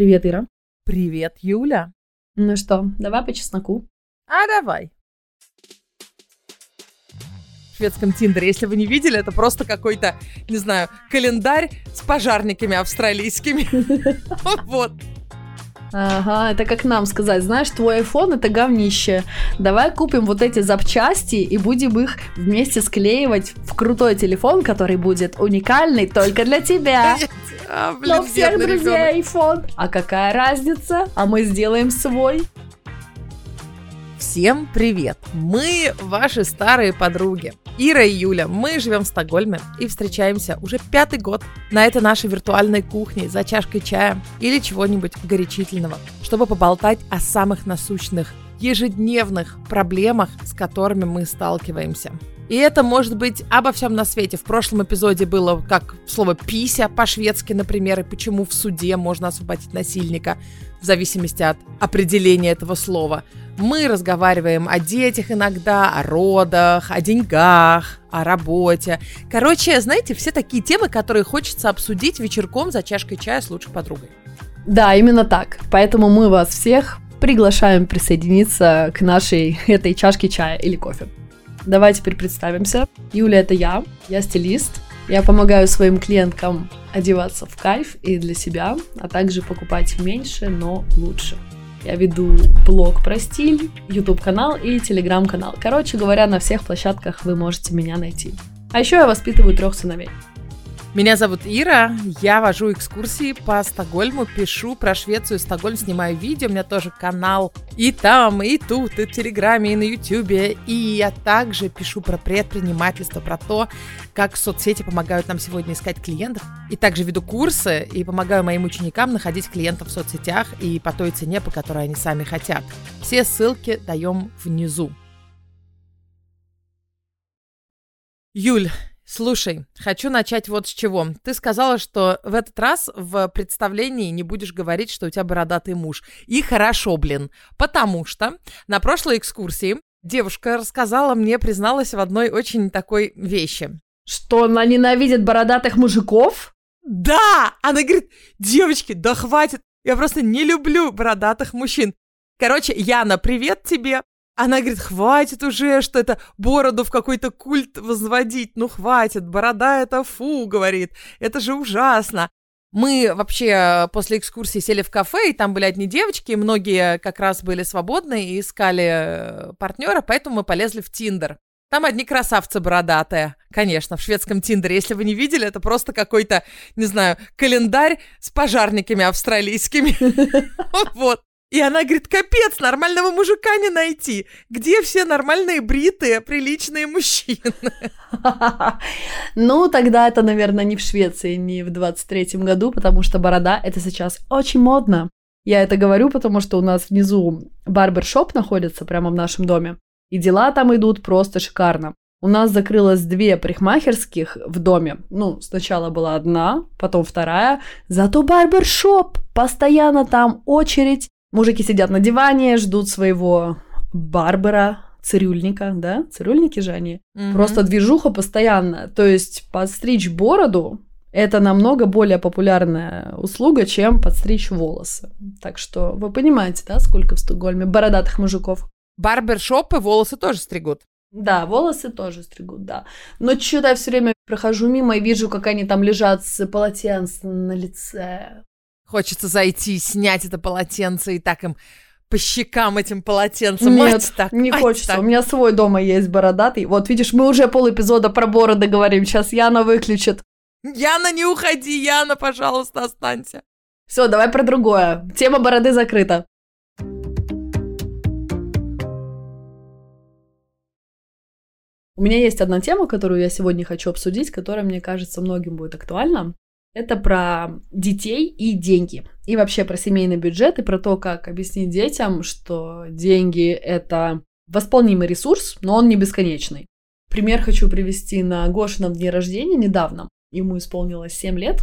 Привет, Ира. Привет, Юля. Ну что, давай по чесноку. А давай. В шведском Тиндере, если вы не видели, это просто какой-то, не знаю, календарь с пожарниками австралийскими. Вот. Ага, это как нам сказать, знаешь, твой iPhone это говнище. Давай купим вот эти запчасти и будем их вместе склеивать в крутой телефон, который будет уникальный только для тебя. А, блин, Но всех друзей ребенок. iPhone. А какая разница? А мы сделаем свой. Всем привет! Мы ваши старые подруги. Ира и Юля, мы живем в Стокгольме и встречаемся уже пятый год на этой нашей виртуальной кухне за чашкой чая или чего-нибудь горячительного, чтобы поболтать о самых насущных, ежедневных проблемах, с которыми мы сталкиваемся. И это может быть обо всем на свете. В прошлом эпизоде было как слово «пися» по-шведски, например, и почему в суде можно освободить насильника, в зависимости от определения этого слова. Мы разговариваем о детях иногда, о родах, о деньгах, о работе. Короче, знаете, все такие темы, которые хочется обсудить вечерком за чашкой чая с лучшей подругой. Да, именно так. Поэтому мы вас всех приглашаем присоединиться к нашей этой чашке чая или кофе. Давай теперь представимся. Юля это я, я стилист. Я помогаю своим клиенткам одеваться в кайф и для себя, а также покупать меньше, но лучше. Я веду блог про стиль, YouTube канал и телеграм канал. Короче говоря, на всех площадках вы можете меня найти. А еще я воспитываю трех сыновей. Меня зовут Ира, я вожу экскурсии по Стокгольму, пишу про Швецию, Стокгольм, снимаю видео, у меня тоже канал и там, и тут, и в Телеграме, и на Ютубе, и я также пишу про предпринимательство, про то, как соцсети помогают нам сегодня искать клиентов, и также веду курсы и помогаю моим ученикам находить клиентов в соцсетях и по той цене, по которой они сами хотят. Все ссылки даем внизу. Юль, Слушай, хочу начать вот с чего. Ты сказала, что в этот раз в представлении не будешь говорить, что у тебя бородатый муж. И хорошо, блин. Потому что на прошлой экскурсии девушка рассказала мне, призналась в одной очень такой вещи. Что она ненавидит бородатых мужиков? Да! Она говорит, девочки, да хватит. Я просто не люблю бородатых мужчин. Короче, Яна, привет тебе. Она говорит, хватит уже, что это бороду в какой-то культ возводить. Ну, хватит, борода это фу, говорит. Это же ужасно. Мы вообще после экскурсии сели в кафе, и там были одни девочки, и многие как раз были свободны и искали партнера, поэтому мы полезли в Тиндер. Там одни красавцы бородатые. Конечно, в шведском Тиндере. Если вы не видели, это просто какой-то, не знаю, календарь с пожарниками австралийскими. Вот. И она говорит, капец, нормального мужика не найти. Где все нормальные бритые, приличные мужчины? Ну, тогда это, наверное, не в Швеции, не в 23-м году, потому что борода — это сейчас очень модно. Я это говорю, потому что у нас внизу барбершоп находится прямо в нашем доме, и дела там идут просто шикарно. У нас закрылось две парикмахерских в доме. Ну, сначала была одна, потом вторая. Зато барбершоп. Постоянно там очередь. Мужики сидят на диване, ждут своего барбера, цирюльника, да? Цирюльники же они. Мгм. Просто движуха постоянно. То есть подстричь бороду это намного более популярная услуга, чем подстричь волосы. Так что вы понимаете, да, сколько в Стокгольме бородатых мужиков? Барбершопы волосы тоже стригут. Да, волосы тоже стригут, да. Но что-то я все время прохожу мимо и вижу, как они там лежат с полотенцем на лице. Хочется зайти, снять это полотенце и так им по щекам этим полотенцем. Нет, Мать так, не мать хочется. так. У меня свой дома есть бородатый. Вот видишь, мы уже пол эпизода про бороды говорим. Сейчас Яна выключит. Яна, не уходи, Яна, пожалуйста, останься. Все, давай про другое. Тема бороды закрыта. У меня есть одна тема, которую я сегодня хочу обсудить, которая, мне кажется, многим будет актуальна. Это про детей и деньги. И вообще про семейный бюджет и про то, как объяснить детям, что деньги — это восполнимый ресурс, но он не бесконечный. Пример хочу привести на Гошином дне рождения недавно. Ему исполнилось 7 лет,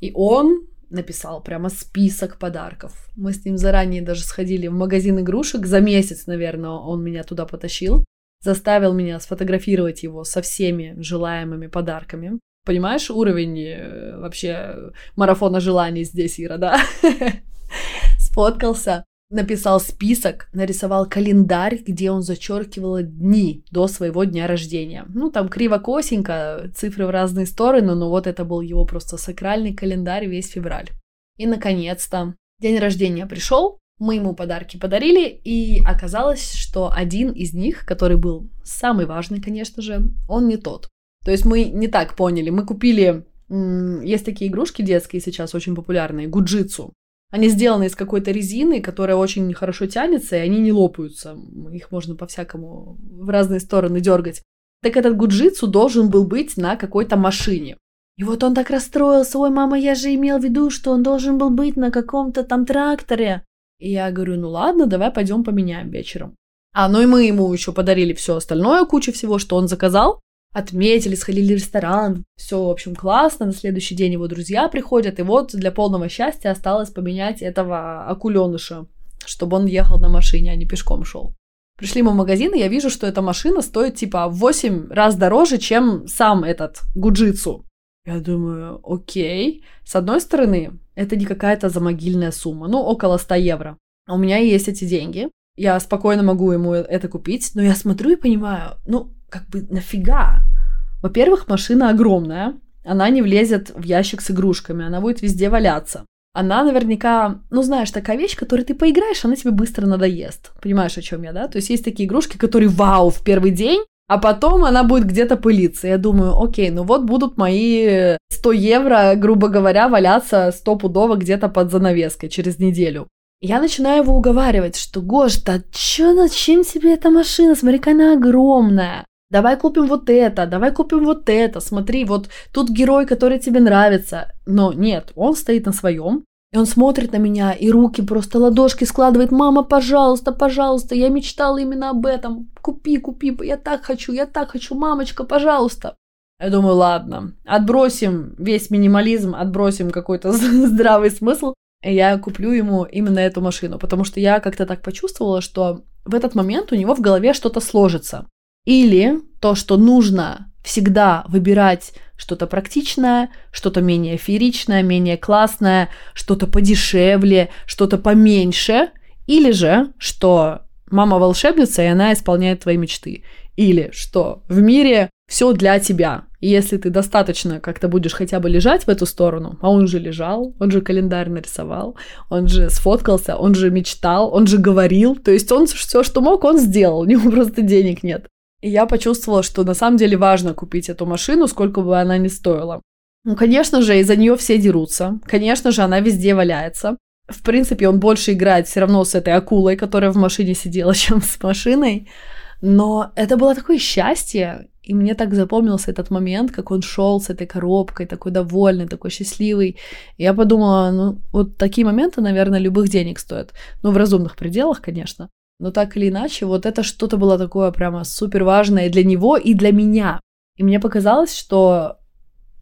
и он написал прямо список подарков. Мы с ним заранее даже сходили в магазин игрушек. За месяц, наверное, он меня туда потащил. Заставил меня сфотографировать его со всеми желаемыми подарками. Понимаешь уровень э, вообще марафона желаний здесь, Ира, да? сфоткался, написал список, нарисовал календарь, где он зачеркивал дни до своего дня рождения. Ну, там криво-косенько, цифры в разные стороны, но вот это был его просто сакральный календарь весь февраль. И, наконец-то, день рождения пришел, мы ему подарки подарили, и оказалось, что один из них, который был самый важный, конечно же, он не тот. То есть мы не так поняли. Мы купили... Есть такие игрушки детские сейчас очень популярные, гуджитсу. Они сделаны из какой-то резины, которая очень хорошо тянется, и они не лопаются. Их можно по-всякому в разные стороны дергать. Так этот гуджитсу должен был быть на какой-то машине. И вот он так расстроился, ой, мама, я же имел в виду, что он должен был быть на каком-то там тракторе. И я говорю, ну ладно, давай пойдем поменяем вечером. А, ну и мы ему еще подарили все остальное, кучу всего, что он заказал отметили, сходили в ресторан, все, в общем, классно, на следующий день его друзья приходят, и вот для полного счастья осталось поменять этого акуленыша, чтобы он ехал на машине, а не пешком шел. Пришли мы в магазин, и я вижу, что эта машина стоит типа в 8 раз дороже, чем сам этот гуджитсу. Я думаю, окей. С одной стороны, это не какая-то замогильная сумма, ну, около 100 евро. А у меня есть эти деньги. Я спокойно могу ему это купить, но я смотрю и понимаю, ну, как бы нафига? Во-первых, машина огромная, она не влезет в ящик с игрушками, она будет везде валяться. Она наверняка, ну знаешь, такая вещь, которой ты поиграешь, она тебе быстро надоест. Понимаешь, о чем я, да? То есть есть такие игрушки, которые вау в первый день, а потом она будет где-то пылиться. Я думаю, окей, ну вот будут мои 100 евро, грубо говоря, валяться стопудово где-то под занавеской через неделю. Я начинаю его уговаривать, что, Гош, да чё, зачем тебе эта машина? Смотри-ка она огромная давай купим вот это, давай купим вот это, смотри, вот тут герой, который тебе нравится. Но нет, он стоит на своем, и он смотрит на меня, и руки просто ладошки складывает. Мама, пожалуйста, пожалуйста, я мечтала именно об этом. Купи, купи, я так хочу, я так хочу, мамочка, пожалуйста. Я думаю, ладно, отбросим весь минимализм, отбросим какой-то здравый смысл, и я куплю ему именно эту машину, потому что я как-то так почувствовала, что в этот момент у него в голове что-то сложится. Или то, что нужно всегда выбирать что-то практичное, что-то менее фееричное, менее классное, что-то подешевле, что-то поменьше, или же, что мама волшебница, и она исполняет твои мечты. Или что в мире все для тебя. И если ты достаточно как-то будешь хотя бы лежать в эту сторону, а он же лежал, он же календарь нарисовал, он же сфоткался, он же мечтал, он же говорил, то есть он все, что мог, он сделал, у него просто денег нет. И я почувствовала, что на самом деле важно купить эту машину, сколько бы она ни стоила. Ну, конечно же, из-за нее все дерутся. Конечно же, она везде валяется. В принципе, он больше играет все равно с этой акулой, которая в машине сидела, чем с машиной. Но это было такое счастье, и мне так запомнился этот момент, как он шел с этой коробкой, такой довольный, такой счастливый. Я подумала, ну, вот такие моменты, наверное, любых денег стоят. Ну, в разумных пределах, конечно. Но так или иначе, вот это что-то было такое прямо супер важное для него и для меня. И мне показалось, что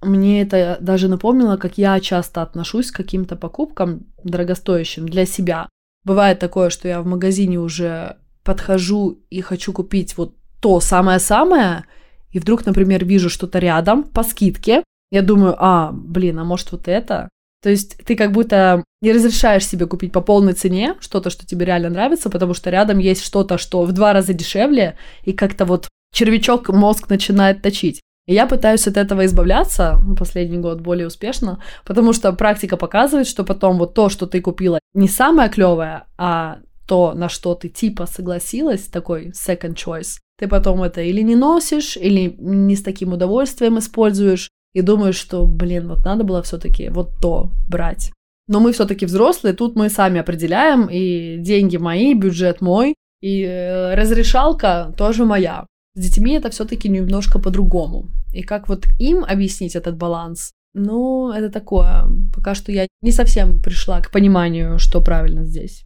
мне это даже напомнило, как я часто отношусь к каким-то покупкам дорогостоящим для себя. Бывает такое, что я в магазине уже подхожу и хочу купить вот то самое-самое, и вдруг, например, вижу что-то рядом по скидке, я думаю, а, блин, а может вот это? То есть ты как будто не разрешаешь себе купить по полной цене что-то, что тебе реально нравится, потому что рядом есть что-то, что в два раза дешевле, и как-то вот червячок мозг начинает точить. И я пытаюсь от этого избавляться последний год более успешно, потому что практика показывает, что потом вот то, что ты купила, не самое клевое, а то, на что ты типа согласилась, такой second choice, ты потом это или не носишь, или не с таким удовольствием используешь, и думаю, что, блин, вот надо было все-таки вот то брать. Но мы все-таки взрослые, тут мы сами определяем, и деньги мои, бюджет мой, и э, разрешалка тоже моя. С детьми это все-таки немножко по-другому. И как вот им объяснить этот баланс? Ну, это такое. Пока что я не совсем пришла к пониманию, что правильно здесь.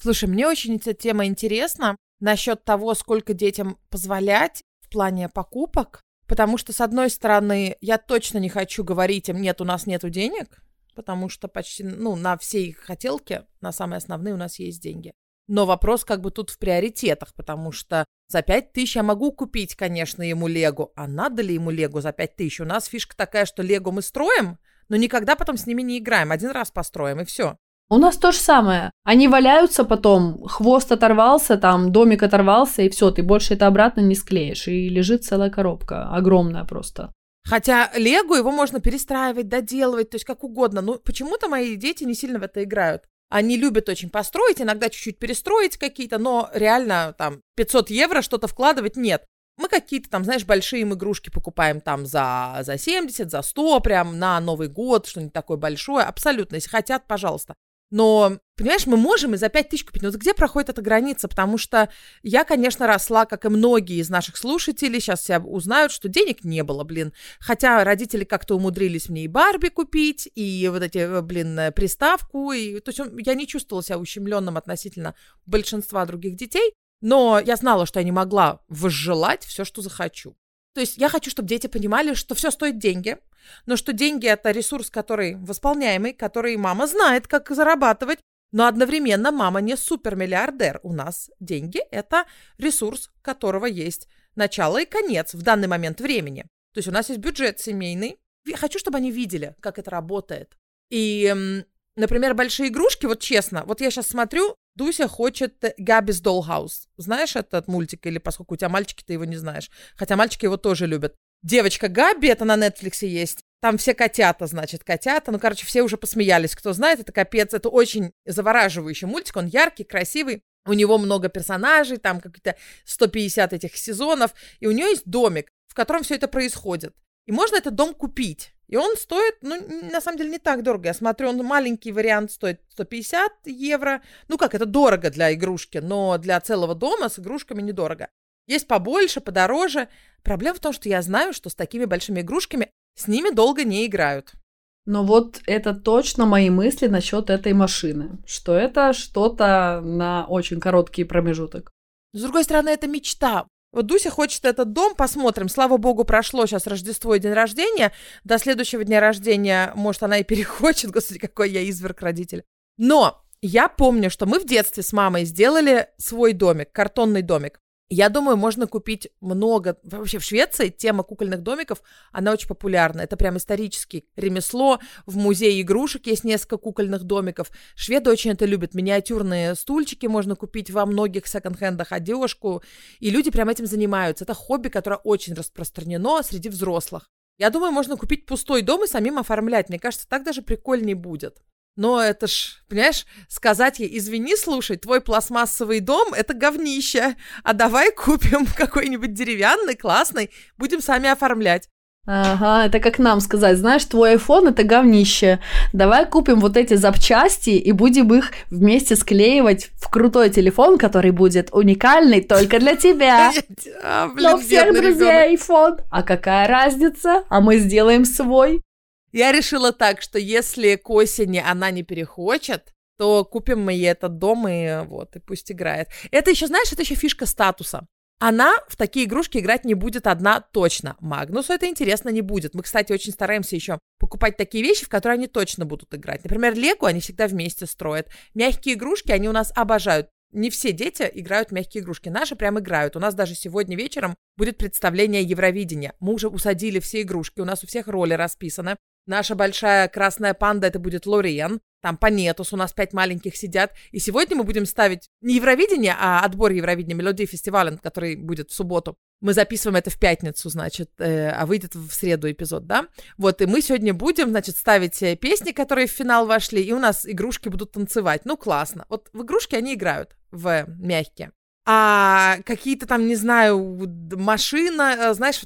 Слушай, мне очень эта тема интересна насчет того, сколько детям позволять в плане покупок. Потому что, с одной стороны, я точно не хочу говорить им, нет, у нас нету денег, потому что почти, ну, на все их хотелки, на самые основные у нас есть деньги. Но вопрос как бы тут в приоритетах, потому что за пять тысяч я могу купить, конечно, ему Лего. А надо ли ему Лего за пять тысяч? У нас фишка такая, что Лего мы строим, но никогда потом с ними не играем. Один раз построим, и все. У нас то же самое. Они валяются потом, хвост оторвался, там домик оторвался, и все, ты больше это обратно не склеишь. И лежит целая коробка, огромная просто. Хотя Лего его можно перестраивать, доделывать, то есть как угодно. Но почему-то мои дети не сильно в это играют. Они любят очень построить, иногда чуть-чуть перестроить какие-то, но реально там 500 евро что-то вкладывать нет. Мы какие-то там, знаешь, большие им игрушки покупаем там за, за 70, за 100 прям на Новый год, что-нибудь такое большое. Абсолютно, если хотят, пожалуйста. Но, понимаешь, мы можем и за 5 тысяч купить. Но где проходит эта граница? Потому что я, конечно, росла, как и многие из наших слушателей, сейчас все узнают, что денег не было, блин. Хотя родители как-то умудрились мне и Барби купить, и вот эти, э, блин, э, приставку. И, то есть я не чувствовала себя ущемленным относительно большинства других детей. Но я знала, что я не могла возжелать все, что захочу. То есть я хочу, чтобы дети понимали, что все стоит деньги, но что деньги это ресурс, который восполняемый, который мама знает, как зарабатывать, но одновременно мама не супермиллиардер. У нас деньги это ресурс, которого есть начало и конец в данный момент времени. То есть у нас есть бюджет семейный. Я хочу, чтобы они видели, как это работает. И, например, большие игрушки, вот честно, вот я сейчас смотрю, Дуся хочет Габис Dollhouse. Знаешь этот мультик? Или поскольку у тебя мальчики, ты его не знаешь. Хотя мальчики его тоже любят. Девочка Габи, это на Netflix есть. Там все котята, значит, котята. Ну, короче, все уже посмеялись. Кто знает, это капец. Это очень завораживающий мультик. Он яркий, красивый. У него много персонажей, там какие-то 150 этих сезонов. И у нее есть домик, в котором все это происходит. И можно этот дом купить. И он стоит, ну, на самом деле, не так дорого. Я смотрю, он маленький вариант стоит 150 евро. Ну как, это дорого для игрушки, но для целого дома с игрушками недорого. Есть побольше, подороже. Проблема в том, что я знаю, что с такими большими игрушками с ними долго не играют. Но вот это точно мои мысли насчет этой машины, что это что-то на очень короткий промежуток. С другой стороны, это мечта. Вот Дуся хочет этот дом, посмотрим. Слава богу, прошло сейчас Рождество и день рождения. До следующего дня рождения, может, она и перехочет. Господи, какой я изверг родитель. Но я помню, что мы в детстве с мамой сделали свой домик, картонный домик. Я думаю, можно купить много. Вообще в Швеции тема кукольных домиков, она очень популярна. Это прям исторический ремесло. В музее игрушек есть несколько кукольных домиков. Шведы очень это любят. Миниатюрные стульчики можно купить во многих секонд-хендах, одежку. И люди прям этим занимаются. Это хобби, которое очень распространено среди взрослых. Я думаю, можно купить пустой дом и самим оформлять. Мне кажется, так даже прикольнее будет. Но это ж, понимаешь, сказать ей, извини, слушай, твой пластмассовый дом — это говнище, а давай купим какой-нибудь деревянный, классный, будем сами оформлять. Ага, это как нам сказать, знаешь, твой iPhone это говнище. Давай купим вот эти запчасти и будем их вместе склеивать в крутой телефон, который будет уникальный только для тебя. А, Но всех друзей iPhone. А какая разница? А мы сделаем свой. Я решила так, что если к осени она не перехочет, то купим мы ей этот дом и вот, и пусть играет. Это еще, знаешь, это еще фишка статуса. Она в такие игрушки играть не будет одна точно. Магнусу это интересно не будет. Мы, кстати, очень стараемся еще покупать такие вещи, в которые они точно будут играть. Например, Лего они всегда вместе строят. Мягкие игрушки они у нас обожают. Не все дети играют в мягкие игрушки. Наши прям играют. У нас даже сегодня вечером будет представление Евровидения. Мы уже усадили все игрушки. У нас у всех роли расписаны. Наша большая красная панда это будет Лориен. Там Панетус, у нас пять маленьких сидят. И сегодня мы будем ставить не Евровидение, а отбор Евровидения, Мелодии фестиваля, который будет в субботу. Мы записываем это в пятницу, значит, э, а выйдет в среду эпизод, да? Вот, и мы сегодня будем, значит, ставить э, песни, которые в финал вошли, и у нас игрушки будут танцевать. Ну, классно. Вот в игрушки они играют, в мягкие а какие-то там, не знаю, машина, э, знаешь,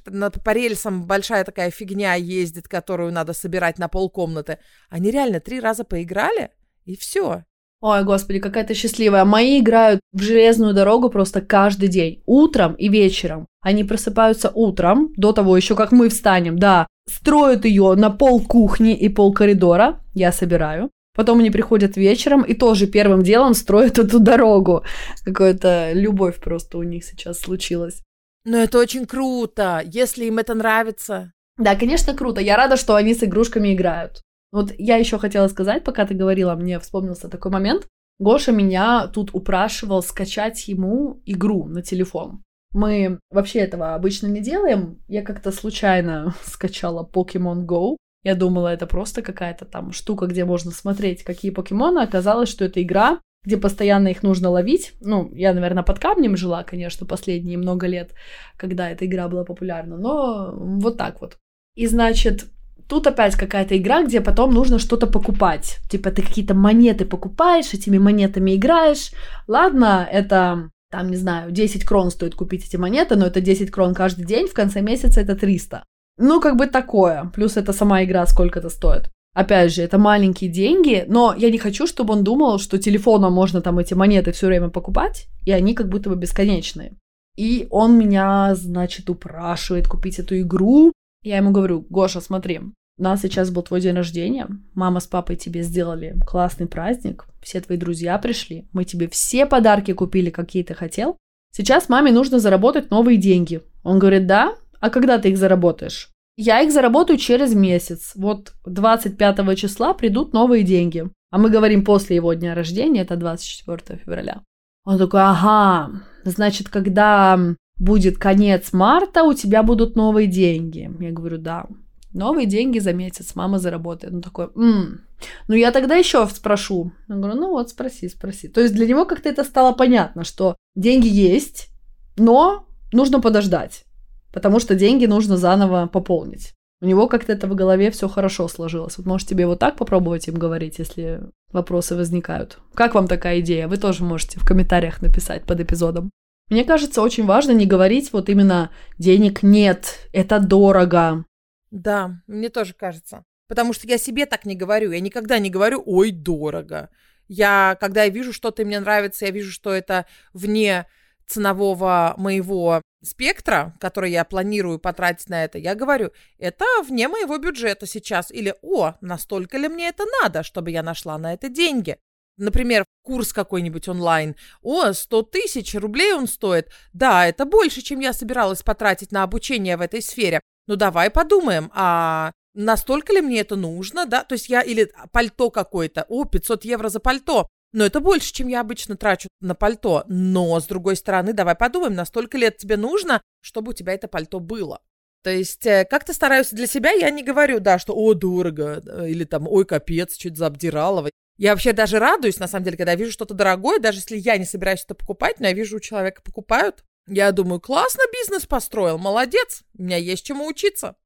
по рельсам большая такая фигня ездит, которую надо собирать на полкомнаты. Они реально три раза поиграли, и все. Ой, господи, какая ты счастливая. Мои играют в железную дорогу просто каждый день, утром и вечером. Они просыпаются утром, до того еще как мы встанем, да, строят ее на пол кухни и пол коридора, я собираю. Потом они приходят вечером и тоже первым делом строят эту дорогу. Какая-то любовь просто у них сейчас случилась. Но это очень круто, если им это нравится. Да, конечно, круто. Я рада, что они с игрушками играют. Вот я еще хотела сказать, пока ты говорила, мне вспомнился такой момент. Гоша меня тут упрашивал скачать ему игру на телефон. Мы вообще этого обычно не делаем. Я как-то случайно скачала Pokemon Go. Я думала, это просто какая-то там штука, где можно смотреть, какие покемоны. Оказалось, что это игра, где постоянно их нужно ловить. Ну, я, наверное, под камнем жила, конечно, последние много лет, когда эта игра была популярна, но вот так вот. И, значит, тут опять какая-то игра, где потом нужно что-то покупать. Типа ты какие-то монеты покупаешь, этими монетами играешь. Ладно, это там, не знаю, 10 крон стоит купить эти монеты, но это 10 крон каждый день, в конце месяца это 300. Ну, как бы такое. Плюс это сама игра сколько-то стоит. Опять же, это маленькие деньги, но я не хочу, чтобы он думал, что телефоном можно там эти монеты все время покупать, и они как будто бы бесконечные. И он меня, значит, упрашивает купить эту игру. Я ему говорю, Гоша, смотри, у нас сейчас был твой день рождения, мама с папой тебе сделали классный праздник, все твои друзья пришли, мы тебе все подарки купили, какие ты хотел. Сейчас маме нужно заработать новые деньги. Он говорит, да, а когда ты их заработаешь? Я их заработаю через месяц. Вот 25 числа придут новые деньги. А мы говорим после его дня рождения, это 24 февраля. Он такой, ага, значит, когда будет конец марта, у тебя будут новые деньги. Я говорю, да. Новые деньги за месяц мама заработает. Он такой, м ну я тогда еще спрошу. Я говорю, ну вот спроси, спроси. То есть для него как-то это стало понятно, что деньги есть, но нужно подождать потому что деньги нужно заново пополнить. У него как-то это в голове все хорошо сложилось. Вот может тебе вот так попробовать им говорить, если вопросы возникают. Как вам такая идея? Вы тоже можете в комментариях написать под эпизодом. Мне кажется, очень важно не говорить вот именно «денег нет», «это дорого». Да, мне тоже кажется. Потому что я себе так не говорю. Я никогда не говорю «ой, дорого». Я, когда я вижу что-то, мне нравится, я вижу, что это вне ценового моего спектра, который я планирую потратить на это, я говорю, это вне моего бюджета сейчас. Или, о, настолько ли мне это надо, чтобы я нашла на это деньги? Например, курс какой-нибудь онлайн. О, 100 тысяч рублей он стоит. Да, это больше, чем я собиралась потратить на обучение в этой сфере. Ну, давай подумаем, а настолько ли мне это нужно, да? То есть я, или пальто какое-то, о, 500 евро за пальто. Но это больше, чем я обычно трачу на пальто. Но, с другой стороны, давай подумаем, на столько лет тебе нужно, чтобы у тебя это пальто было. То есть э, как-то стараюсь для себя, я не говорю, да, что «о, дорого», или там «ой, капец, чуть за обдиралово». Я вообще даже радуюсь, на самом деле, когда вижу что-то дорогое, даже если я не собираюсь это покупать, но я вижу, у человека покупают. Я думаю, классно бизнес построил, молодец, у меня есть чему учиться.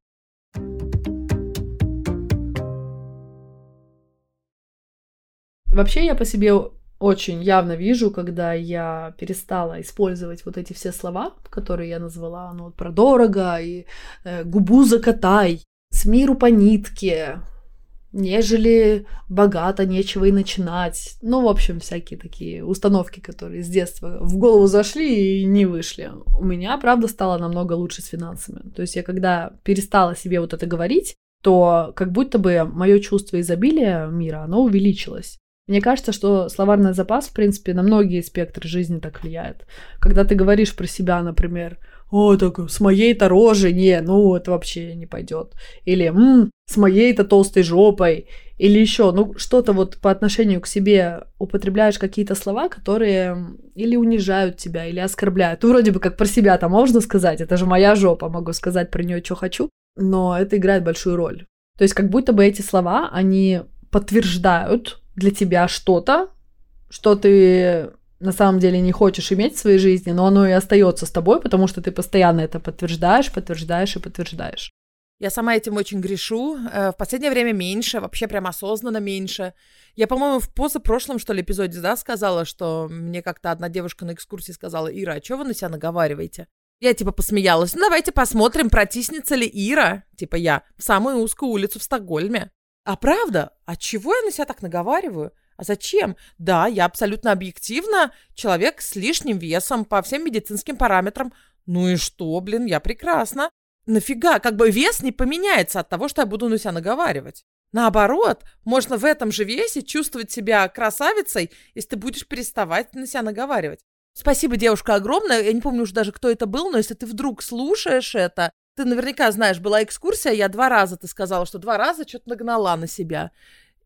Вообще я по себе очень явно вижу, когда я перестала использовать вот эти все слова, которые я назвала, ну, про дорого и э, губу закатай, с миру по нитке, нежели богато, нечего и начинать. Ну, в общем, всякие такие установки, которые с детства в голову зашли и не вышли. У меня, правда, стало намного лучше с финансами. То есть я когда перестала себе вот это говорить, то как будто бы мое чувство изобилия мира, оно увеличилось. Мне кажется, что словарный запас, в принципе, на многие спектры жизни так влияет. Когда ты говоришь про себя, например, о, так с моей-то рожей, не, ну это вообще не пойдет. Или М, с моей-то толстой жопой. Или еще, ну что-то вот по отношению к себе употребляешь какие-то слова, которые или унижают тебя, или оскорбляют. Ну вроде бы как про себя-то можно сказать, это же моя жопа, могу сказать про нее, что хочу, но это играет большую роль. То есть как будто бы эти слова, они подтверждают для тебя что-то, что ты на самом деле не хочешь иметь в своей жизни, но оно и остается с тобой, потому что ты постоянно это подтверждаешь, подтверждаешь и подтверждаешь. Я сама этим очень грешу. Э, в последнее время меньше, вообще прям осознанно меньше. Я, по-моему, в позапрошлом, что ли, эпизоде, да, сказала, что мне как-то одна девушка на экскурсии сказала, Ира, а что вы на себя наговариваете? Я типа посмеялась. Ну, давайте посмотрим, протиснется ли Ира, типа я, в самую узкую улицу в Стокгольме. А правда? А чего я на себя так наговариваю? А зачем? Да, я абсолютно объективно человек с лишним весом по всем медицинским параметрам. Ну и что, блин, я прекрасна. Нафига? Как бы вес не поменяется от того, что я буду на себя наговаривать. Наоборот, можно в этом же весе чувствовать себя красавицей, если ты будешь переставать на себя наговаривать. Спасибо, девушка, огромное. Я не помню уже даже, кто это был, но если ты вдруг слушаешь это, ты наверняка знаешь, была экскурсия, я два раза, ты сказала, что два раза что-то нагнала на себя.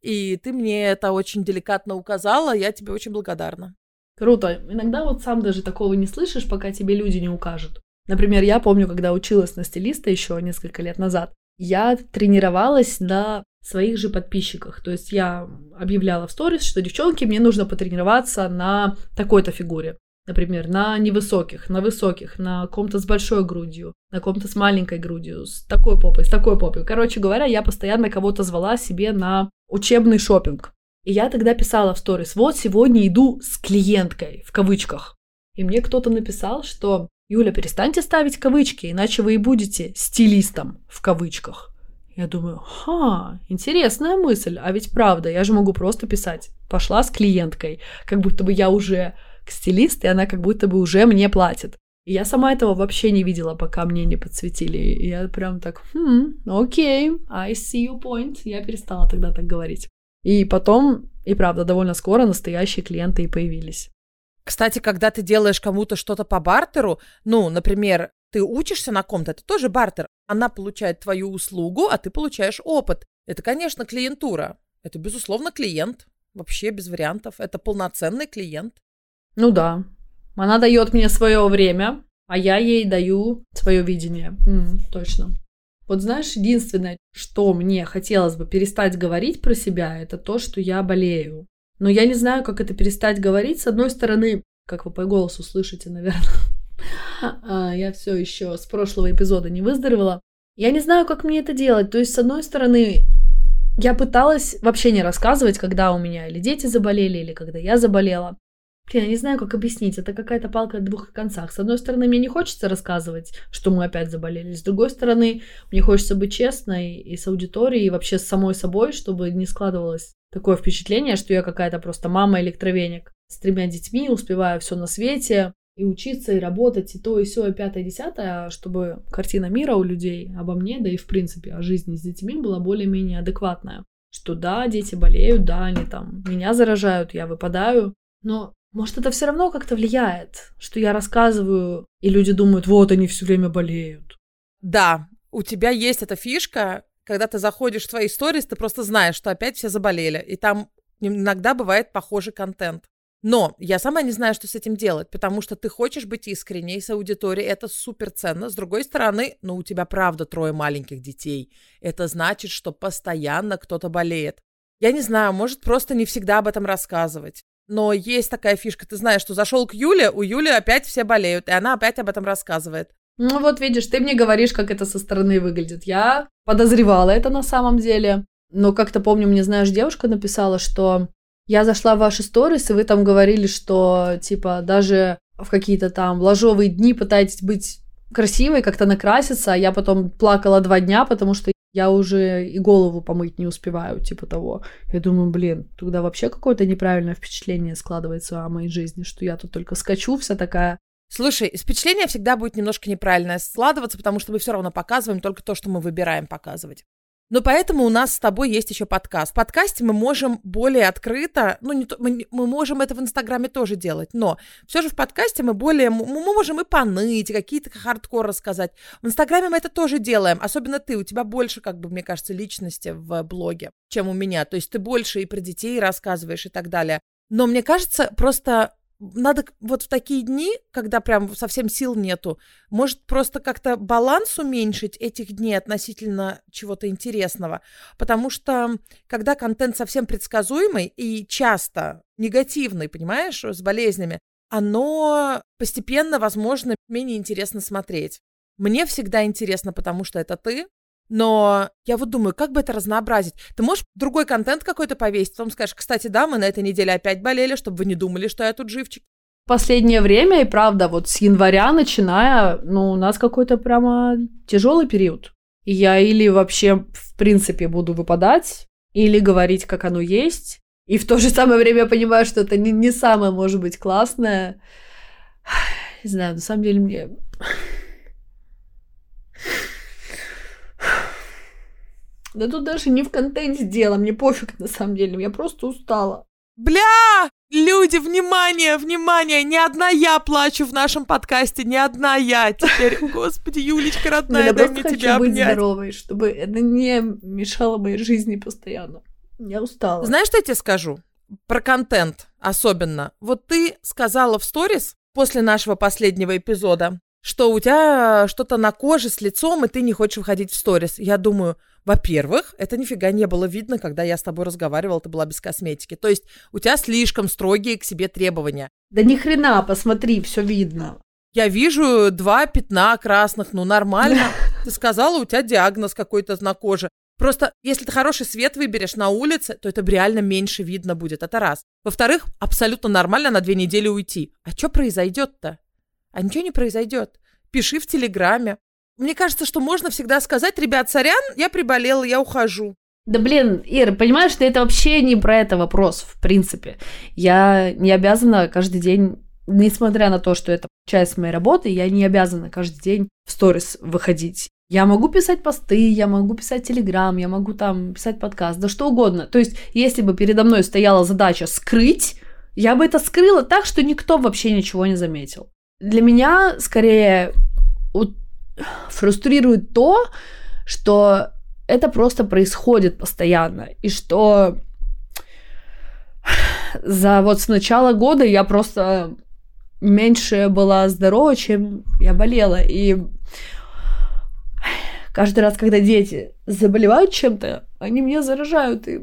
И ты мне это очень деликатно указала, я тебе очень благодарна. Круто. Иногда вот сам даже такого не слышишь, пока тебе люди не укажут. Например, я помню, когда училась на стилиста еще несколько лет назад, я тренировалась на своих же подписчиках. То есть я объявляла в сторис, что девчонки, мне нужно потренироваться на такой-то фигуре. Например, на невысоких, на высоких, на ком-то с большой грудью, на ком-то с маленькой грудью, с такой попой, с такой попой. Короче говоря, я постоянно кого-то звала себе на учебный шопинг. И я тогда писала в сторис, вот сегодня иду с клиенткой, в кавычках. И мне кто-то написал, что Юля, перестаньте ставить кавычки, иначе вы и будете стилистом, в кавычках. Я думаю, ха, интересная мысль, а ведь правда, я же могу просто писать, пошла с клиенткой, как будто бы я уже стилист, и она как будто бы уже мне платит. И я сама этого вообще не видела, пока мне не подсветили. И я прям так, хм, окей, I see your point. Я перестала тогда так говорить. И потом, и правда, довольно скоро настоящие клиенты и появились. Кстати, когда ты делаешь кому-то что-то по бартеру, ну, например, ты учишься на ком-то, это тоже бартер. Она получает твою услугу, а ты получаешь опыт. Это, конечно, клиентура. Это, безусловно, клиент. Вообще без вариантов. Это полноценный клиент. Ну да. Она дает мне свое время, а я ей даю свое видение. М, точно. Вот знаешь, единственное, что мне хотелось бы перестать говорить про себя, это то, что я болею. Но я не знаю, как это перестать говорить. С одной стороны, как вы по голосу слышите, наверное, а, я все еще с прошлого эпизода не выздоровела. Я не знаю, как мне это делать. То есть, с одной стороны, я пыталась вообще не рассказывать, когда у меня или дети заболели, или когда я заболела. Блин, я не знаю, как объяснить. Это какая-то палка о двух концах. С одной стороны, мне не хочется рассказывать, что мы опять заболели. С другой стороны, мне хочется быть честной и с аудиторией, и вообще с самой собой, чтобы не складывалось такое впечатление, что я какая-то просто мама-электровеник с тремя детьми, успеваю все на свете, и учиться, и работать, и то, и все, и пятое, и десятое, чтобы картина мира у людей обо мне, да и в принципе о жизни с детьми была более-менее адекватная. Что да, дети болеют, да, они там меня заражают, я выпадаю, но может, это все равно как-то влияет, что я рассказываю, и люди думают, вот они все время болеют. Да, у тебя есть эта фишка, когда ты заходишь в твои истории, ты просто знаешь, что опять все заболели, и там иногда бывает похожий контент. Но я сама не знаю, что с этим делать, потому что ты хочешь быть искренней с аудиторией, это супер ценно. С другой стороны, ну у тебя правда трое маленьких детей. Это значит, что постоянно кто-то болеет. Я не знаю, может просто не всегда об этом рассказывать. Но есть такая фишка, ты знаешь, что зашел к Юле, у Юли опять все болеют, и она опять об этом рассказывает. Ну вот видишь, ты мне говоришь, как это со стороны выглядит. Я подозревала это на самом деле. Но как-то помню, мне, знаешь, девушка написала, что я зашла в ваши сторис, и вы там говорили, что, типа, даже в какие-то там ложовые дни пытаетесь быть красивой, как-то накраситься, а я потом плакала два дня, потому что я уже и голову помыть не успеваю, типа того. Я думаю, блин, тогда вообще какое-то неправильное впечатление складывается о моей жизни, что я тут только скачу, вся такая Слушай, впечатление всегда будет немножко неправильное складываться, потому что мы все равно показываем только то, что мы выбираем показывать. Но поэтому у нас с тобой есть еще подкаст. В подкасте мы можем более открыто, ну, не то, мы, мы можем это в Инстаграме тоже делать, но все же в подкасте мы более, мы, мы можем и поныть, и какие-то хардкор рассказать. В Инстаграме мы это тоже делаем, особенно ты, у тебя больше, как бы, мне кажется, личности в блоге, чем у меня. То есть ты больше и про детей рассказываешь и так далее. Но мне кажется, просто надо вот в такие дни, когда прям совсем сил нету, может просто как-то баланс уменьшить этих дней относительно чего-то интересного. Потому что когда контент совсем предсказуемый и часто негативный, понимаешь, с болезнями, оно постепенно, возможно, менее интересно смотреть. Мне всегда интересно, потому что это ты, но я вот думаю, как бы это разнообразить? Ты можешь другой контент какой-то повесить, потом скажешь, кстати, да, мы на этой неделе опять болели, чтобы вы не думали, что я тут живчик. Последнее время, и правда, вот с января начиная, ну, у нас какой-то прямо тяжелый период. И я или вообще, в принципе, буду выпадать, или говорить, как оно есть. И в то же самое время я понимаю, что это не, не самое, может быть, классное. Не знаю, на самом деле мне Да тут даже не в контенте дело, мне пофиг на самом деле, я просто устала. Бля! Люди, внимание, внимание! Не одна я плачу в нашем подкасте, не одна я. Теперь, господи, Юлечка родная, дай мне тебя обнять. быть здоровой, чтобы это не мешало моей жизни постоянно. Я устала. Знаешь, что я тебе скажу? Про контент особенно. Вот ты сказала в сторис после нашего последнего эпизода, что у тебя что-то на коже с лицом, и ты не хочешь выходить в сторис. Я думаю, во-первых, это нифига не было видно, когда я с тобой разговаривала, ты была без косметики. То есть у тебя слишком строгие к себе требования. Да ни хрена, посмотри, все видно. Я вижу два пятна красных, ну нормально. Ты сказала, у тебя диагноз какой-то на коже. Просто если ты хороший свет выберешь на улице, то это реально меньше видно будет. Это раз. Во-вторых, абсолютно нормально на две недели уйти. А что произойдет-то? А ничего не произойдет. Пиши в Телеграме. Мне кажется, что можно всегда сказать, ребят, сорян, я приболела, я ухожу. Да блин, Ир, понимаешь, что это вообще не про это вопрос, в принципе. Я не обязана каждый день, несмотря на то, что это часть моей работы, я не обязана каждый день в сторис выходить. Я могу писать посты, я могу писать телеграм, я могу там писать подкаст, да что угодно. То есть, если бы передо мной стояла задача скрыть, я бы это скрыла так, что никто вообще ничего не заметил. Для меня скорее фрустрирует то, что это просто происходит постоянно, и что за вот с начала года я просто меньше была здорова, чем я болела, и каждый раз, когда дети заболевают чем-то, они меня заражают, и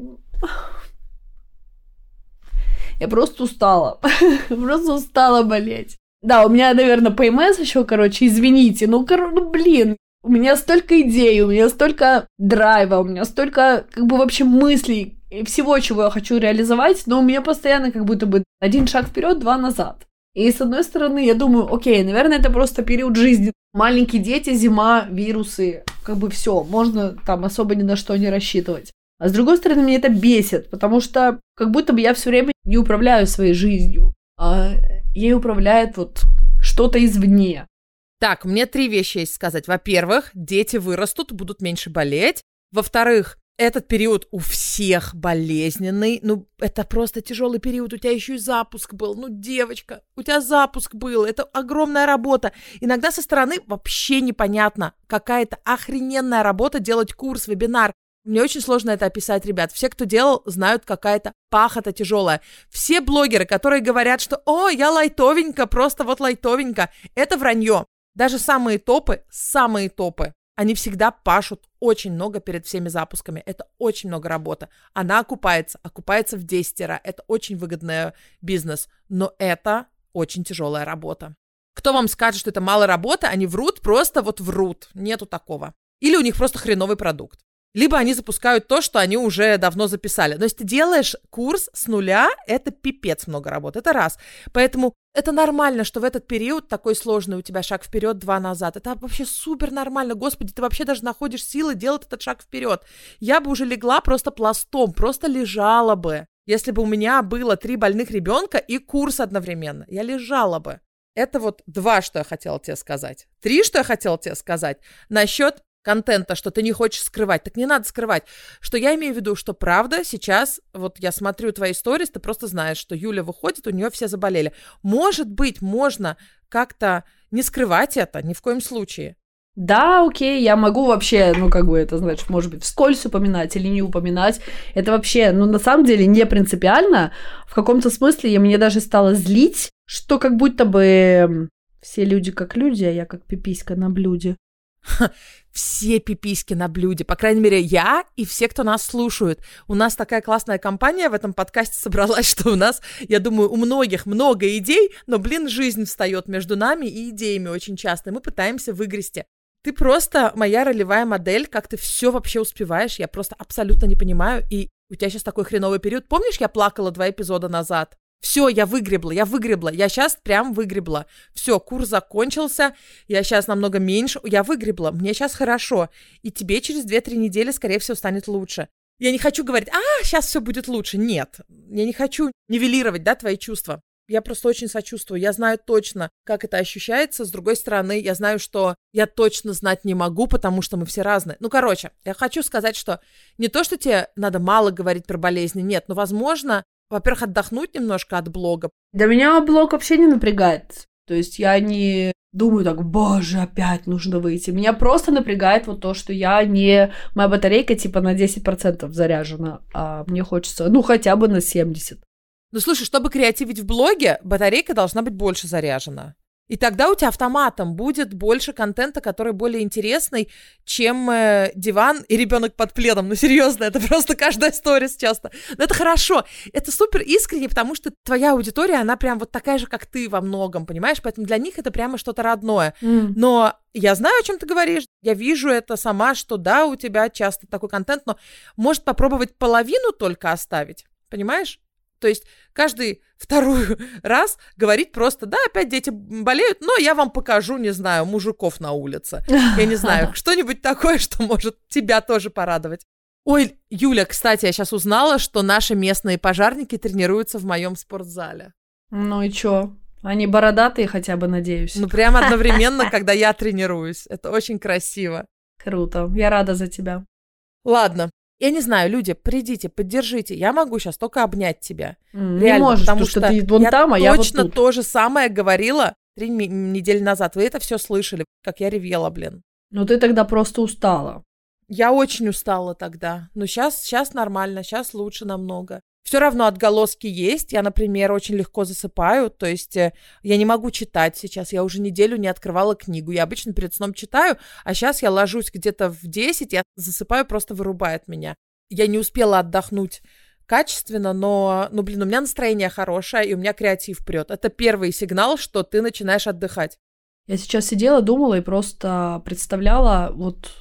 я просто устала, просто устала болеть. Да, у меня, наверное, ПМС еще, короче, извините. Ну, кор... ну, блин, у меня столько идей, у меня столько драйва, у меня столько, как бы, вообще мыслей и всего, чего я хочу реализовать, но у меня постоянно как будто бы один шаг вперед, два назад. И с одной стороны, я думаю, окей, наверное, это просто период жизни. Маленькие дети, зима, вирусы, как бы все, можно там особо ни на что не рассчитывать. А с другой стороны, меня это бесит, потому что как будто бы я все время не управляю своей жизнью. А ей управляет вот что-то извне. Так, мне три вещи есть сказать. Во-первых, дети вырастут, будут меньше болеть. Во-вторых, этот период у всех болезненный. Ну, это просто тяжелый период. У тебя еще и запуск был. Ну, девочка, у тебя запуск был. Это огромная работа. Иногда со стороны вообще непонятно. Какая-то охрененная работа делать курс, вебинар. Мне очень сложно это описать, ребят. Все, кто делал, знают, какая-то пахота тяжелая. Все блогеры, которые говорят, что «О, я лайтовенько, просто вот лайтовенько», это вранье. Даже самые топы, самые топы, они всегда пашут очень много перед всеми запусками. Это очень много работы. Она окупается, окупается в 10 раз. Это очень выгодный бизнес. Но это очень тяжелая работа. Кто вам скажет, что это мало работы, они врут, просто вот врут. Нету такого. Или у них просто хреновый продукт либо они запускают то, что они уже давно записали. Но если ты делаешь курс с нуля, это пипец много работы, это раз. Поэтому это нормально, что в этот период такой сложный у тебя шаг вперед, два назад. Это вообще супер нормально. Господи, ты вообще даже находишь силы делать этот шаг вперед. Я бы уже легла просто пластом, просто лежала бы. Если бы у меня было три больных ребенка и курс одновременно, я лежала бы. Это вот два, что я хотела тебе сказать. Три, что я хотела тебе сказать. Насчет контента, что ты не хочешь скрывать. Так не надо скрывать. Что я имею в виду, что правда сейчас, вот я смотрю твои сторис, ты просто знаешь, что Юля выходит, у нее все заболели. Может быть, можно как-то не скрывать это, ни в коем случае. Да, окей, я могу вообще, ну, как бы это, значит, может быть, вскользь упоминать или не упоминать. Это вообще, ну, на самом деле, не принципиально. В каком-то смысле я мне даже стало злить, что как будто бы все люди как люди, а я как пиписька на блюде. все пиписьки на блюде. По крайней мере, я и все, кто нас слушают. У нас такая классная компания в этом подкасте собралась, что у нас, я думаю, у многих много идей, но, блин, жизнь встает между нами и идеями очень часто. И мы пытаемся выгрести. Ты просто моя ролевая модель, как ты все вообще успеваешь, я просто абсолютно не понимаю. И у тебя сейчас такой хреновый период. Помнишь, я плакала два эпизода назад? Все, я выгребла, я выгребла. Я сейчас прям выгребла. Все, курс закончился. Я сейчас намного меньше. Я выгребла. Мне сейчас хорошо. И тебе через 2-3 недели, скорее всего, станет лучше. Я не хочу говорить, а, сейчас все будет лучше. Нет. Я не хочу нивелировать, да, твои чувства. Я просто очень сочувствую. Я знаю точно, как это ощущается. С другой стороны, я знаю, что я точно знать не могу, потому что мы все разные. Ну, короче, я хочу сказать, что не то, что тебе надо мало говорить про болезни, нет, но, возможно, во-первых, отдохнуть немножко от блога. Да меня блог вообще не напрягает. То есть я не думаю так, боже, опять нужно выйти. Меня просто напрягает вот то, что я не... Моя батарейка типа на 10% заряжена, а мне хочется, ну, хотя бы на 70%. Ну, слушай, чтобы креативить в блоге, батарейка должна быть больше заряжена. И тогда у тебя автоматом будет больше контента, который более интересный, чем э, диван и ребенок под пледом. Ну, серьезно, это просто каждая история часто. Но это хорошо. Это супер искренне, потому что твоя аудитория, она прям вот такая же, как ты во многом, понимаешь? Поэтому для них это прямо что-то родное. М. Но я знаю, о чем ты говоришь. Я вижу это сама, что да, у тебя часто такой контент, но может попробовать половину только оставить. Понимаешь? То есть каждый второй раз говорить просто, да, опять дети болеют, но я вам покажу, не знаю, мужиков на улице. Я не знаю, что-нибудь такое, что может тебя тоже порадовать. Ой, Юля, кстати, я сейчас узнала, что наши местные пожарники тренируются в моем спортзале. Ну и чё? Они бородатые хотя бы, надеюсь. Ну, прямо одновременно, когда я тренируюсь. Это очень красиво. Круто. Я рада за тебя. Ладно. Я не знаю, люди, придите, поддержите. Я могу сейчас только обнять тебя. М, Реально, не можешь, потому что, что ты вон я там, а я вот точно тут. то же самое говорила три недели назад. Вы это все слышали, как я ревела, блин. Ну ты тогда просто устала. Я очень устала тогда. Но сейчас, сейчас нормально, сейчас лучше намного. Все равно отголоски есть. Я, например, очень легко засыпаю. То есть э, я не могу читать сейчас. Я уже неделю не открывала книгу. Я обычно перед сном читаю, а сейчас я ложусь где-то в 10, я засыпаю, просто вырубает меня. Я не успела отдохнуть качественно, но, ну, блин, у меня настроение хорошее, и у меня креатив прет. Это первый сигнал, что ты начинаешь отдыхать. Я сейчас сидела, думала и просто представляла вот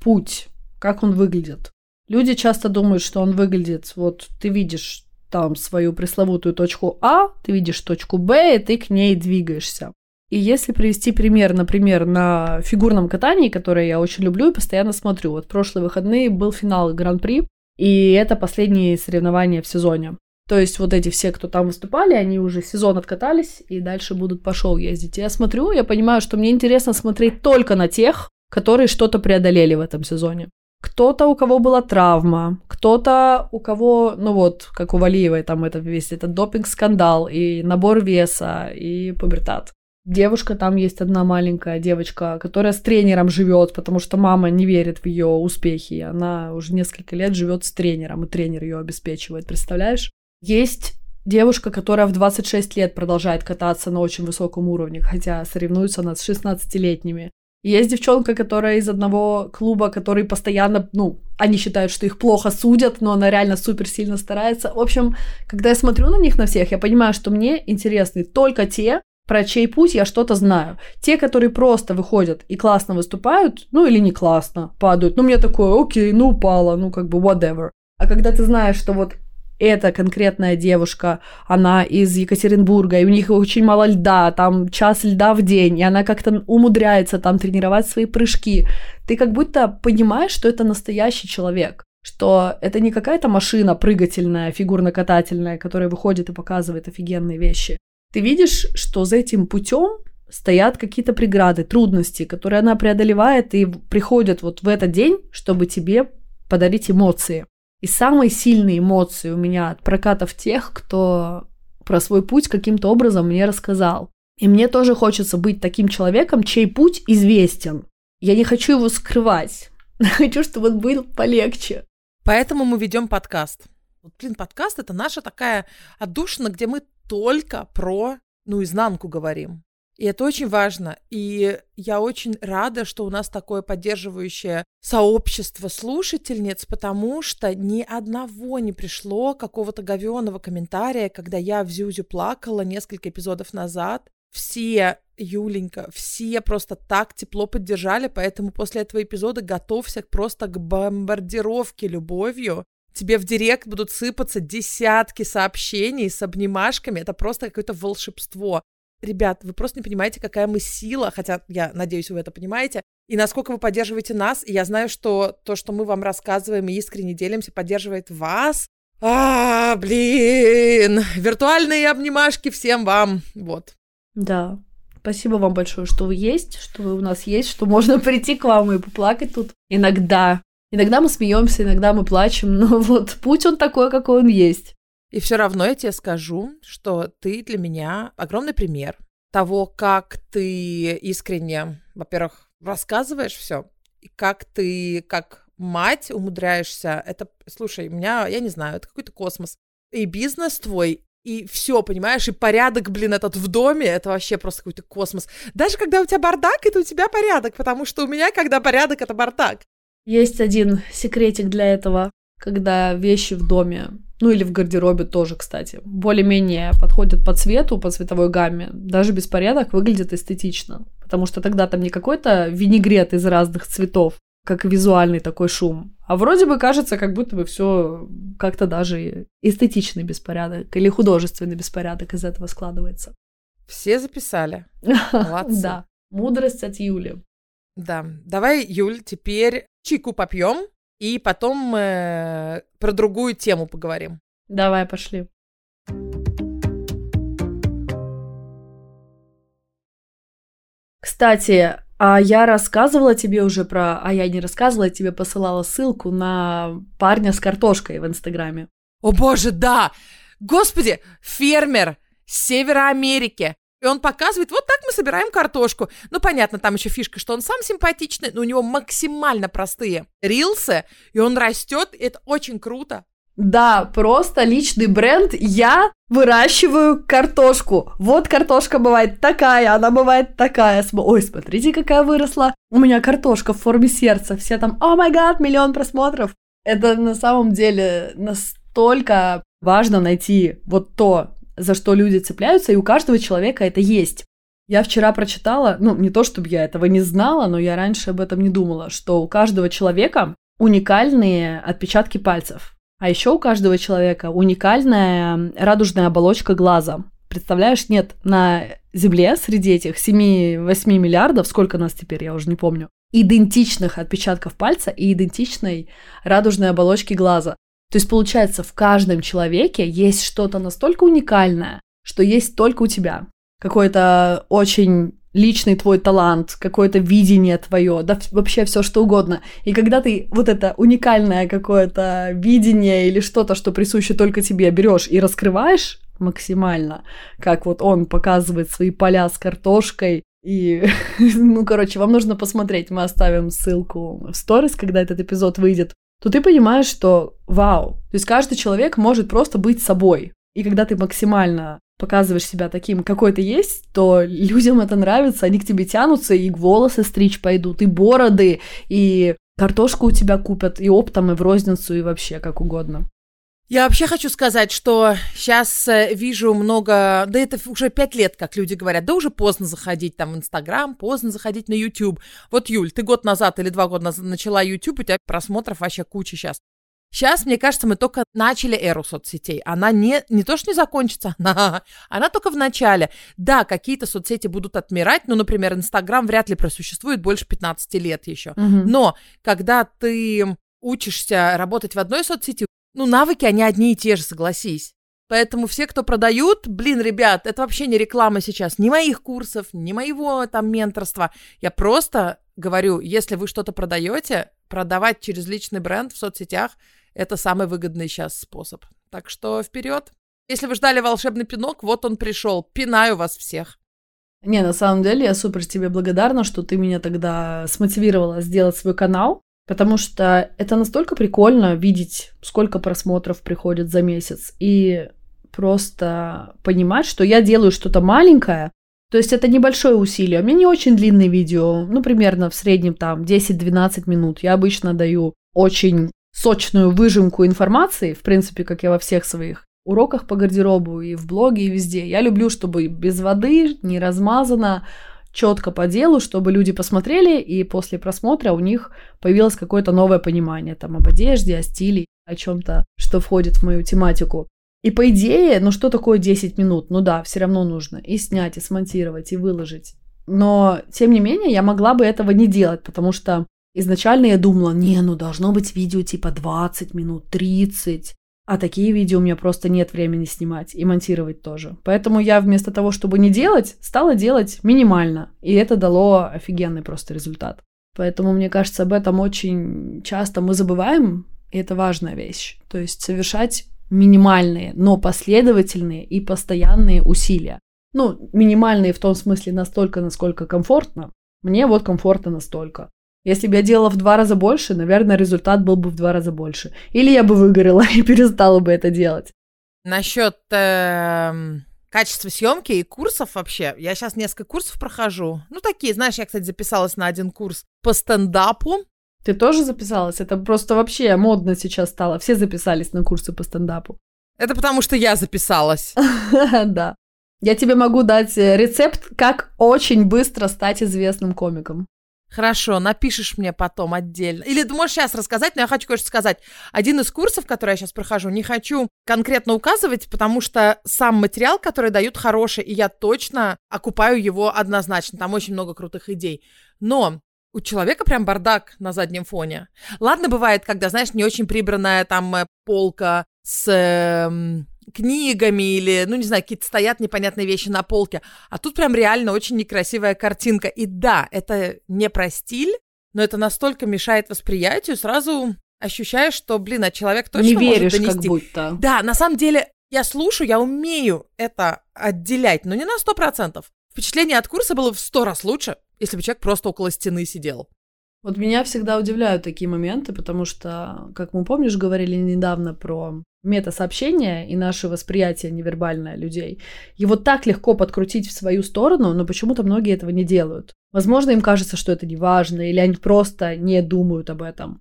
путь, как он выглядит. Люди часто думают, что он выглядит, вот ты видишь там свою пресловутую точку А, ты видишь точку Б, и ты к ней двигаешься. И если привести пример, например, на фигурном катании, которое я очень люблю и постоянно смотрю. Вот прошлые выходные был финал Гран-при, и это последние соревнования в сезоне. То есть вот эти все, кто там выступали, они уже сезон откатались и дальше будут по шоу ездить. Я смотрю, я понимаю, что мне интересно смотреть только на тех, которые что-то преодолели в этом сезоне. Кто-то, у кого была травма, кто-то, у кого, ну вот, как у Валиевой, там это весь этот допинг-скандал, и набор веса, и пубертат. Девушка там есть одна маленькая девочка, которая с тренером живет, потому что мама не верит в ее успехи. Она уже несколько лет живет с тренером, и тренер ее обеспечивает, представляешь? Есть девушка, которая в 26 лет продолжает кататься на очень высоком уровне, хотя соревнуется она с 16-летними. Есть девчонка, которая из одного клуба, который постоянно, ну, они считают, что их плохо судят, но она реально супер сильно старается. В общем, когда я смотрю на них на всех, я понимаю, что мне интересны только те, про чей путь я что-то знаю. Те, которые просто выходят и классно выступают, ну или не классно, падают. Ну, мне такое, окей, ну упала, ну как бы whatever. А когда ты знаешь, что вот эта конкретная девушка, она из Екатеринбурга, и у них очень мало льда, там час льда в день, и она как-то умудряется там тренировать свои прыжки. Ты как будто понимаешь, что это настоящий человек, что это не какая-то машина прыгательная, фигурно-катательная, которая выходит и показывает офигенные вещи. Ты видишь, что за этим путем стоят какие-то преграды, трудности, которые она преодолевает и приходят вот в этот день, чтобы тебе подарить эмоции. И самые сильные эмоции у меня от прокатов тех, кто про свой путь каким-то образом мне рассказал. И мне тоже хочется быть таким человеком, чей путь известен. Я не хочу его скрывать. Хочу, чтобы он был полегче. Поэтому мы ведем подкаст. Вот, блин, подкаст это наша такая отдушина, где мы только про, ну, изнанку говорим. И это очень важно. И я очень рада, что у нас такое поддерживающее сообщество слушательниц, потому что ни одного не пришло какого-то говеного комментария, когда я в Зюзю плакала несколько эпизодов назад. Все, Юленька, все просто так тепло поддержали, поэтому после этого эпизода готовься просто к бомбардировке любовью. Тебе в директ будут сыпаться десятки сообщений с обнимашками. Это просто какое-то волшебство. Ребят, вы просто не понимаете, какая мы сила, хотя я надеюсь, вы это понимаете, и насколько вы поддерживаете нас. И я знаю, что то, что мы вам рассказываем и искренне делимся, поддерживает вас. А, блин, виртуальные обнимашки всем вам. Вот. Да. Спасибо вам большое, что вы есть, что вы у нас есть, что можно прийти к вам и поплакать тут иногда. Иногда мы смеемся, иногда мы плачем, но вот путь он такой, какой он есть. И все равно я тебе скажу, что ты для меня огромный пример того, как ты искренне, во-первых, рассказываешь все, и как ты, как мать, умудряешься. Это, слушай, у меня, я не знаю, это какой-то космос. И бизнес твой и все, понимаешь, и порядок, блин, этот в доме, это вообще просто какой-то космос. Даже когда у тебя бардак, это у тебя порядок, потому что у меня, когда порядок, это бардак. Есть один секретик для этого, когда вещи в доме, ну или в гардеробе тоже, кстати, более-менее подходят по цвету, по цветовой гамме, даже беспорядок выглядит эстетично, потому что тогда там не какой-то винегрет из разных цветов, как визуальный такой шум. А вроде бы кажется, как будто бы все как-то даже эстетичный беспорядок или художественный беспорядок из этого складывается. Все записали. Молодцы. Да. Мудрость от Юли. Да. Давай, Юль, теперь чайку попьем и потом э, про другую тему поговорим. Давай, пошли. Кстати, а я рассказывала тебе уже про... А я не рассказывала, я тебе посылала ссылку на парня с картошкой в Инстаграме. О боже, да! Господи, фермер с Севера Америки. И он показывает, вот так мы собираем картошку. Ну, понятно, там еще фишка, что он сам симпатичный, но у него максимально простые рилсы, и он растет, и это очень круто. Да, просто личный бренд. Я выращиваю картошку. Вот картошка бывает такая, она бывает такая. Ой, смотрите, какая выросла. У меня картошка в форме сердца. Все там, о май гад, миллион просмотров. Это на самом деле настолько важно найти вот то, за что люди цепляются, и у каждого человека это есть. Я вчера прочитала, ну, не то чтобы я этого не знала, но я раньше об этом не думала, что у каждого человека уникальные отпечатки пальцев. А еще у каждого человека уникальная радужная оболочка глаза. Представляешь, нет, на Земле среди этих 7-8 миллиардов, сколько нас теперь, я уже не помню, идентичных отпечатков пальца и идентичной радужной оболочки глаза. То есть, получается, в каждом человеке есть что-то настолько уникальное, что есть только у тебя. Какой-то очень личный твой талант, какое-то видение твое, да вообще все что угодно. И когда ты вот это уникальное какое-то видение или что-то, что присуще только тебе, берешь и раскрываешь максимально, как вот он показывает свои поля с картошкой, и, ну, короче, вам нужно посмотреть, мы оставим ссылку в сторис, когда этот эпизод выйдет, то ты понимаешь, что вау, то есть каждый человек может просто быть собой. И когда ты максимально показываешь себя таким, какой ты есть, то людям это нравится, они к тебе тянутся, и волосы стричь пойдут, и бороды, и картошку у тебя купят, и оптом, и в розницу, и вообще как угодно. Я вообще хочу сказать, что сейчас э, вижу много, да это уже пять лет, как люди говорят, да уже поздно заходить там в Инстаграм, поздно заходить на YouTube. Вот, Юль, ты год назад или два года назад начала YouTube, у тебя просмотров вообще куча сейчас. Сейчас, мне кажется, мы только начали эру соцсетей. Она не, не то, что не закончится, она, она только в начале. Да, какие-то соцсети будут отмирать, ну, например, Инстаграм вряд ли просуществует больше 15 лет еще. Угу. Но когда ты учишься работать в одной соцсети, ну, навыки, они одни и те же, согласись. Поэтому все, кто продают, блин, ребят, это вообще не реклама сейчас, ни моих курсов, ни моего там менторства. Я просто говорю, если вы что-то продаете, продавать через личный бренд в соцсетях – это самый выгодный сейчас способ. Так что вперед. Если вы ждали волшебный пинок, вот он пришел. Пинаю вас всех. Не, на самом деле я супер тебе благодарна, что ты меня тогда смотивировала сделать свой канал. Потому что это настолько прикольно видеть, сколько просмотров приходит за месяц. И просто понимать, что я делаю что-то маленькое. То есть это небольшое усилие. У меня не очень длинные видео. Ну, примерно в среднем там 10-12 минут. Я обычно даю очень сочную выжимку информации, в принципе, как я во всех своих уроках по гардеробу и в блоге, и везде. Я люблю, чтобы без воды, не размазано, четко по делу, чтобы люди посмотрели, и после просмотра у них появилось какое-то новое понимание там об одежде, о стиле, о чем-то, что входит в мою тематику. И по идее, ну что такое 10 минут? Ну да, все равно нужно и снять, и смонтировать, и выложить. Но, тем не менее, я могла бы этого не делать, потому что изначально я думала, не, ну должно быть видео типа 20 минут, 30. А такие видео у меня просто нет времени снимать и монтировать тоже. Поэтому я вместо того, чтобы не делать, стала делать минимально. И это дало офигенный просто результат. Поэтому, мне кажется, об этом очень часто мы забываем, и это важная вещь. То есть совершать минимальные, но последовательные и постоянные усилия. Ну, минимальные в том смысле настолько, насколько комфортно. Мне вот комфортно настолько. Если бы я делала в два раза больше, наверное, результат был бы в два раза больше. Или я бы выгорела и перестала бы это делать. Насчет э, качества съемки и курсов вообще. Я сейчас несколько курсов прохожу. Ну, такие, знаешь, я, кстати, записалась на один курс по стендапу. Ты тоже записалась? Это просто вообще модно сейчас стало. Все записались на курсы по стендапу. Это потому, что я записалась. Да. Я тебе могу дать э, рецепт, как очень быстро стать известным комиком. Хорошо, напишешь мне потом отдельно. Или ты можешь сейчас рассказать, но я хочу кое-что сказать. Один из курсов, который я сейчас прохожу, не хочу конкретно указывать, потому что сам материал, который дают, хороший, и я точно окупаю его однозначно. Там очень много крутых идей. Но у человека прям бардак на заднем фоне. Ладно, бывает, когда, знаешь, не очень прибранная там э, полка с э, книгами или, ну, не знаю, какие-то стоят непонятные вещи на полке. А тут прям реально очень некрасивая картинка. И да, это не про стиль, но это настолько мешает восприятию, сразу ощущаешь, что, блин, а человек точно не веришь, может донести. как будто. Да, на самом деле, я слушаю, я умею это отделять, но не на сто процентов. Впечатление от курса было в сто раз лучше, если бы человек просто около стены сидел. Вот меня всегда удивляют такие моменты, потому что, как мы помнишь, говорили недавно про метасообщение и наше восприятие невербальное людей, его так легко подкрутить в свою сторону, но почему-то многие этого не делают. Возможно, им кажется, что это не важно, или они просто не думают об этом.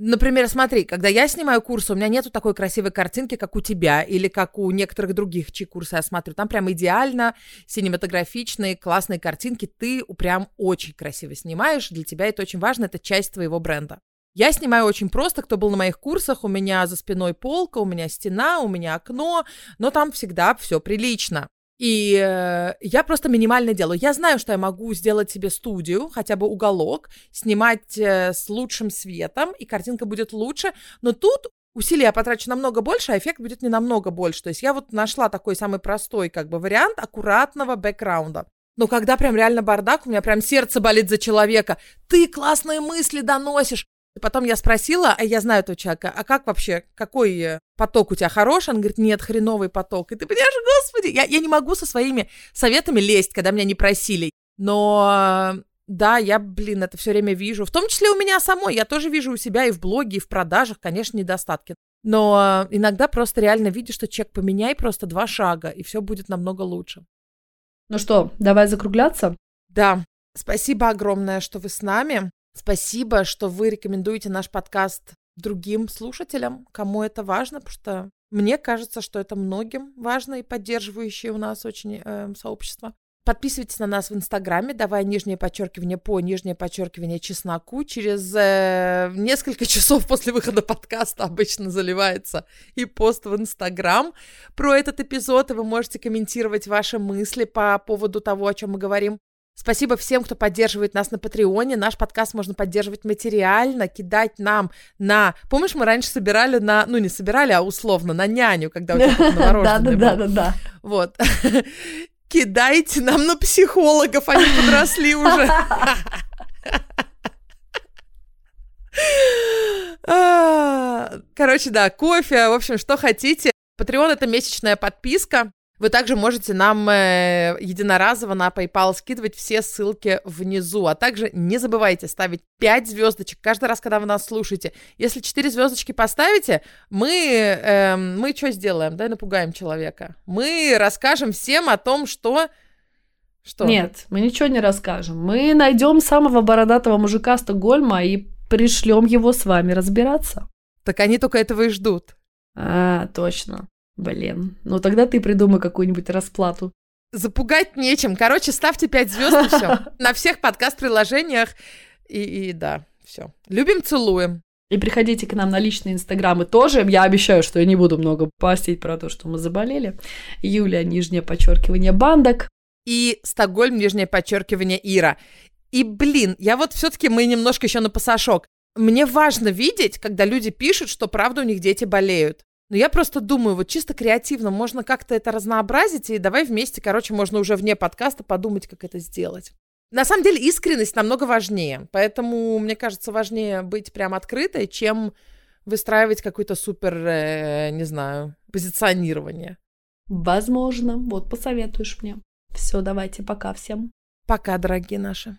Например, смотри, когда я снимаю курсы, у меня нету такой красивой картинки, как у тебя, или как у некоторых других, чьи курсы я смотрю. Там прям идеально, синематографичные, классные картинки. Ты прям очень красиво снимаешь. Для тебя это очень важно, это часть твоего бренда. Я снимаю очень просто, кто был на моих курсах, у меня за спиной полка, у меня стена, у меня окно, но там всегда все прилично. И э, я просто минимально делаю. Я знаю, что я могу сделать себе студию, хотя бы уголок, снимать э, с лучшим светом, и картинка будет лучше. Но тут усилия потрачу намного больше, а эффект будет не намного больше. То есть я вот нашла такой самый простой как бы вариант аккуратного бэкграунда. Но когда прям реально бардак, у меня прям сердце болит за человека. Ты классные мысли доносишь. И потом я спросила, а я знаю этого человека, а как вообще, какой э, поток у тебя хороший? Он говорит, нет, хреновый поток. И ты понимаешь, господи, я, я не могу со своими советами лезть, когда меня не просили. Но да, я, блин, это все время вижу. В том числе у меня самой. Я тоже вижу у себя и в блоге, и в продажах, конечно, недостатки. Но иногда просто реально видишь, что чек поменяй просто два шага, и все будет намного лучше. Ну что, давай закругляться? Да. Спасибо огромное, что вы с нами. Спасибо, что вы рекомендуете наш подкаст другим слушателям, кому это важно, потому что мне кажется, что это многим важно и поддерживающее у нас очень э, сообщество. Подписывайтесь на нас в Инстаграме, давай нижнее подчеркивание по нижнее подчеркивание чесноку. Через э, несколько часов после выхода подкаста обычно заливается и пост в Инстаграм про этот эпизод, и вы можете комментировать ваши мысли по поводу того, о чем мы говорим. Спасибо всем, кто поддерживает нас на Патреоне. Наш подкаст можно поддерживать материально, кидать нам на... Помнишь, мы раньше собирали на... Ну, не собирали, а условно, на няню, когда у тебя Да-да-да-да-да. Вот. Кидайте нам на психологов, они подросли уже. Короче, да, кофе, в общем, что хотите. Patreon — это месячная подписка. Вы также можете нам э, единоразово на PayPal скидывать все ссылки внизу. А также не забывайте ставить 5 звездочек каждый раз, когда вы нас слушаете. Если 4 звездочки поставите, мы, э, мы что сделаем? Да, напугаем человека. Мы расскажем всем о том, что... Что? Нет, мы ничего не расскажем. Мы найдем самого бородатого мужика Стокгольма и пришлем его с вами разбираться. Так они только этого и ждут. А, точно. Блин, ну тогда ты придумай какую-нибудь расплату. Запугать нечем. Короче, ставьте 5 звезд и все. На всех подкаст-приложениях. И, и да, все. Любим, целуем. И приходите к нам на личные инстаграмы тоже. Я обещаю, что я не буду много постить про то, что мы заболели. Юлия, нижнее подчеркивание, бандок. И Стокгольм, нижнее подчеркивание, Ира. И, блин, я вот все-таки мы немножко еще на пасашок. Мне важно видеть, когда люди пишут, что правда у них дети болеют. Но я просто думаю, вот чисто креативно можно как-то это разнообразить, и давай вместе, короче, можно уже вне подкаста подумать, как это сделать. На самом деле искренность намного важнее, поэтому, мне кажется, важнее быть прям открытой, чем выстраивать какой-то супер, э, не знаю, позиционирование. Возможно. Вот посоветуешь мне. Все, давайте, пока всем. Пока, дорогие наши.